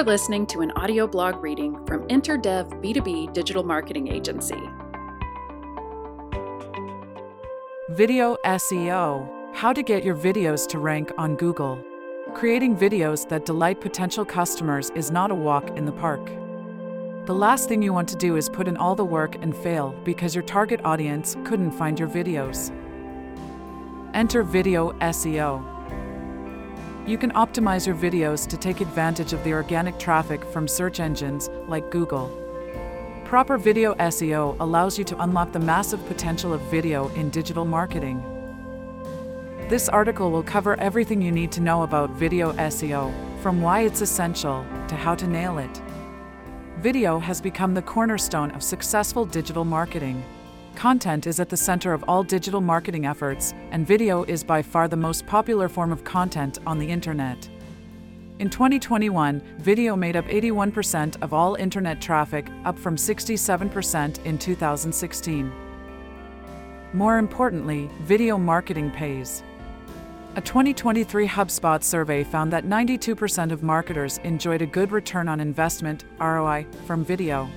are listening to an audio blog reading from InterDev B2B Digital Marketing Agency. Video SEO How to get your videos to rank on Google. Creating videos that delight potential customers is not a walk in the park. The last thing you want to do is put in all the work and fail because your target audience couldn't find your videos. Enter Video SEO. You can optimize your videos to take advantage of the organic traffic from search engines like Google. Proper video SEO allows you to unlock the massive potential of video in digital marketing. This article will cover everything you need to know about video SEO, from why it's essential to how to nail it. Video has become the cornerstone of successful digital marketing. Content is at the center of all digital marketing efforts, and video is by far the most popular form of content on the internet. In 2021, video made up 81% of all internet traffic, up from 67% in 2016. More importantly, video marketing pays. A 2023 HubSpot survey found that 92% of marketers enjoyed a good return on investment ROI from video.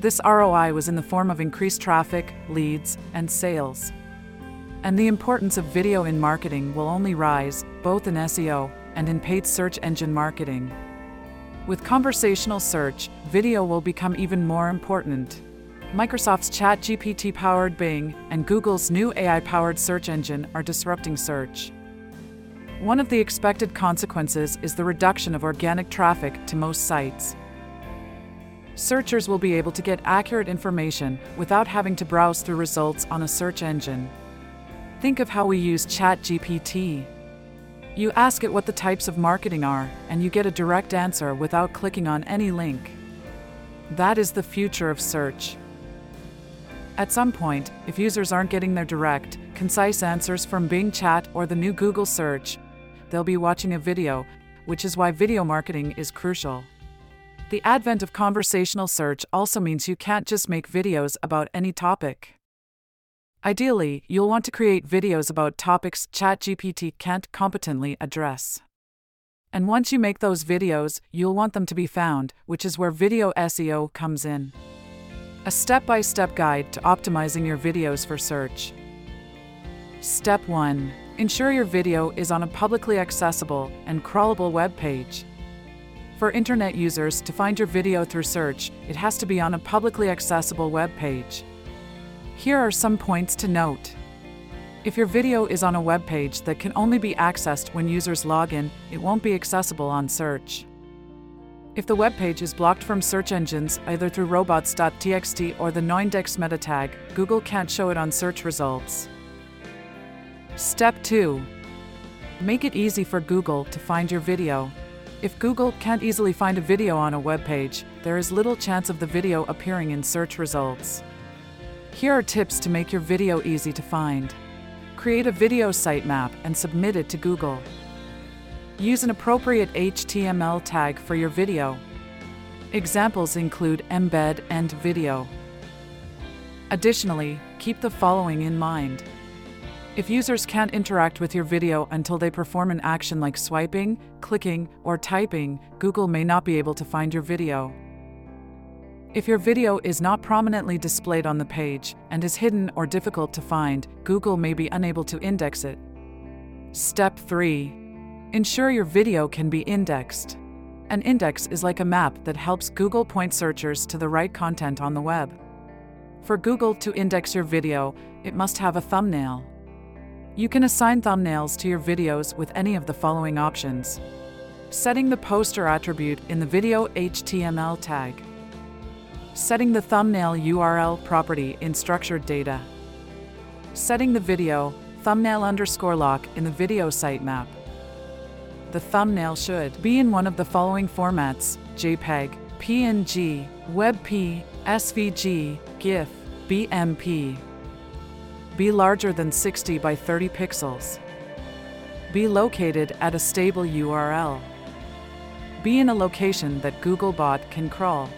This ROI was in the form of increased traffic, leads, and sales. And the importance of video in marketing will only rise, both in SEO and in paid search engine marketing. With conversational search, video will become even more important. Microsoft's ChatGPT powered Bing and Google's new AI powered search engine are disrupting search. One of the expected consequences is the reduction of organic traffic to most sites searchers will be able to get accurate information without having to browse through results on a search engine. Think of how we use ChatGPT. You ask it what the types of marketing are, and you get a direct answer without clicking on any link. That is the future of search. At some point, if users aren't getting their direct, concise answers from Bing Chat or the new Google search, they'll be watching a video, which is why video marketing is crucial. The advent of conversational search also means you can't just make videos about any topic. Ideally, you'll want to create videos about topics ChatGPT can't competently address. And once you make those videos, you'll want them to be found, which is where video SEO comes in. A step by step guide to optimizing your videos for search. Step 1 Ensure your video is on a publicly accessible and crawlable web page. For internet users to find your video through search, it has to be on a publicly accessible web page. Here are some points to note. If your video is on a web page that can only be accessed when users log in, it won't be accessible on search. If the web page is blocked from search engines either through robots.txt or the noindex meta tag, Google can't show it on search results. Step 2 Make it easy for Google to find your video. If Google can't easily find a video on a web page, there is little chance of the video appearing in search results. Here are tips to make your video easy to find. Create a video sitemap and submit it to Google. Use an appropriate HTML tag for your video. Examples include embed and video. Additionally, keep the following in mind. If users can't interact with your video until they perform an action like swiping, clicking, or typing, Google may not be able to find your video. If your video is not prominently displayed on the page and is hidden or difficult to find, Google may be unable to index it. Step 3 Ensure your video can be indexed. An index is like a map that helps Google point searchers to the right content on the web. For Google to index your video, it must have a thumbnail. You can assign thumbnails to your videos with any of the following options. Setting the poster attribute in the video HTML tag. Setting the thumbnail URL property in structured data. Setting the video thumbnail underscore lock in the video sitemap. The thumbnail should be in one of the following formats JPEG, PNG, WebP, SVG, GIF, BMP be larger than 60 by 30 pixels. Be located at a stable URL. Be in a location that Googlebot can crawl.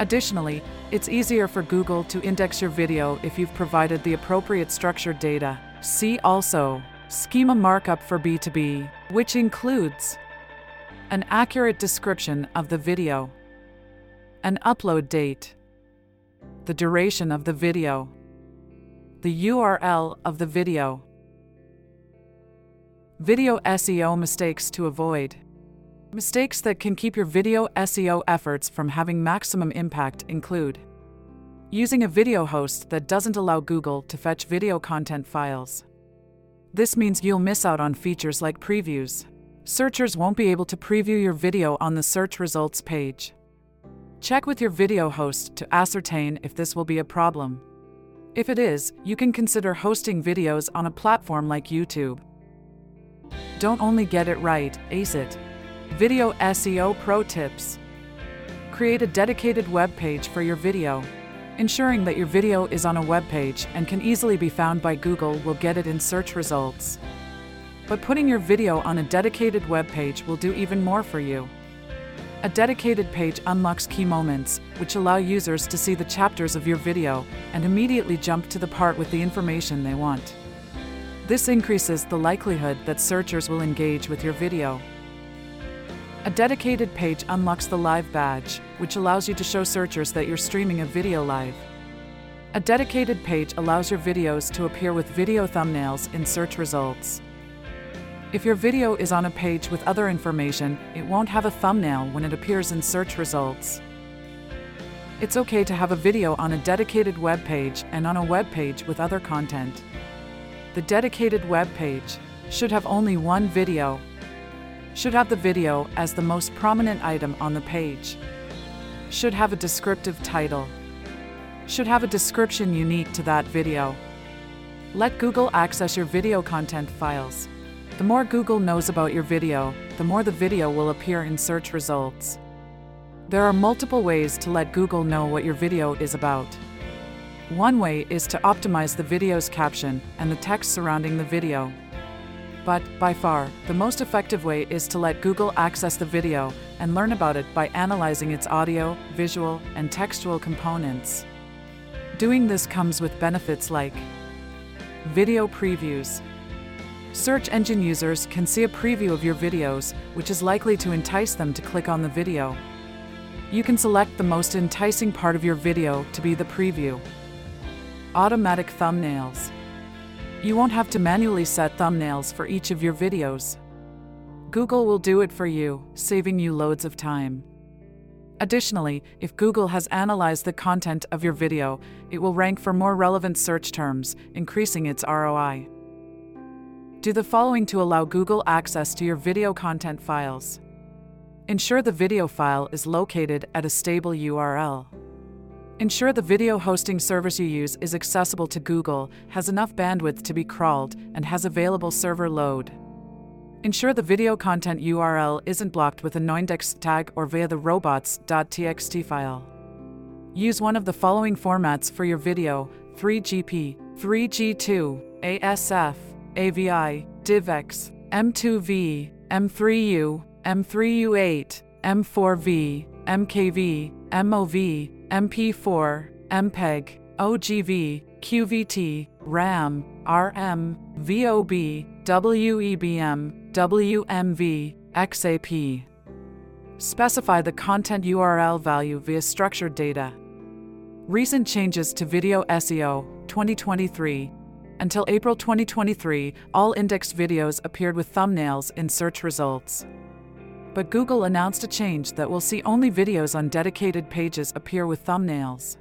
Additionally, it's easier for Google to index your video if you've provided the appropriate structured data. See also Schema Markup for B2B, which includes an accurate description of the video, an upload date, the duration of the video, the URL of the video. Video SEO mistakes to avoid. Mistakes that can keep your video SEO efforts from having maximum impact include using a video host that doesn't allow Google to fetch video content files. This means you'll miss out on features like previews. Searchers won't be able to preview your video on the search results page. Check with your video host to ascertain if this will be a problem. If it is, you can consider hosting videos on a platform like YouTube. Don't only get it right, ace it. Video SEO Pro Tips Create a dedicated web page for your video. Ensuring that your video is on a web page and can easily be found by Google will get it in search results. But putting your video on a dedicated web page will do even more for you. A dedicated page unlocks key moments, which allow users to see the chapters of your video and immediately jump to the part with the information they want. This increases the likelihood that searchers will engage with your video. A dedicated page unlocks the Live badge, which allows you to show searchers that you're streaming a video live. A dedicated page allows your videos to appear with video thumbnails in search results. If your video is on a page with other information, it won't have a thumbnail when it appears in search results. It's okay to have a video on a dedicated web page and on a web page with other content. The dedicated web page should have only one video should have the video as the most prominent item on the page. Should have a descriptive title. Should have a description unique to that video. Let Google access your video content files. The more Google knows about your video, the more the video will appear in search results. There are multiple ways to let Google know what your video is about. One way is to optimize the video's caption and the text surrounding the video. But, by far, the most effective way is to let Google access the video and learn about it by analyzing its audio, visual, and textual components. Doing this comes with benefits like video previews. Search engine users can see a preview of your videos, which is likely to entice them to click on the video. You can select the most enticing part of your video to be the preview. Automatic thumbnails. You won't have to manually set thumbnails for each of your videos. Google will do it for you, saving you loads of time. Additionally, if Google has analyzed the content of your video, it will rank for more relevant search terms, increasing its ROI. Do the following to allow Google access to your video content files. Ensure the video file is located at a stable URL. Ensure the video hosting service you use is accessible to Google, has enough bandwidth to be crawled, and has available server load. Ensure the video content URL isn't blocked with a noindex tag or via the robots.txt file. Use one of the following formats for your video 3GP, 3G2, ASF, AVI, DivX, M2V, M3U, M3U8, M4V, MKV, MOV, MP4, MPEG, OGV, QVT, RAM, RM, VOB, WEBM, WMV, XAP. Specify the content URL value via structured data. Recent changes to Video SEO 2023. Until April 2023, all indexed videos appeared with thumbnails in search results. But Google announced a change that will see only videos on dedicated pages appear with thumbnails.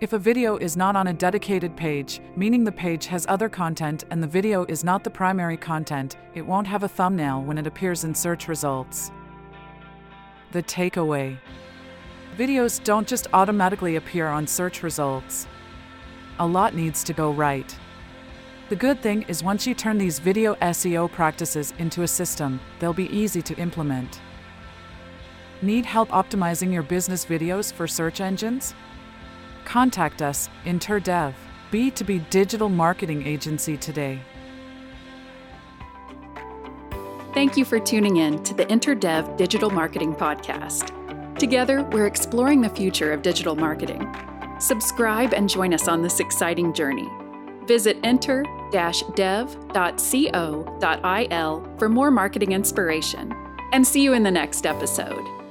If a video is not on a dedicated page, meaning the page has other content and the video is not the primary content, it won't have a thumbnail when it appears in search results. The takeaway Videos don't just automatically appear on search results. A lot needs to go right. The good thing is once you turn these video SEO practices into a system, they'll be easy to implement. Need help optimizing your business videos for search engines? Contact us, InterDev, B2B digital marketing agency today. Thank you for tuning in to the InterDev Digital Marketing Podcast. Together, we're exploring the future of digital marketing. Subscribe and join us on this exciting journey. Visit inter-dev.co.il for more marketing inspiration. and see you in the next episode.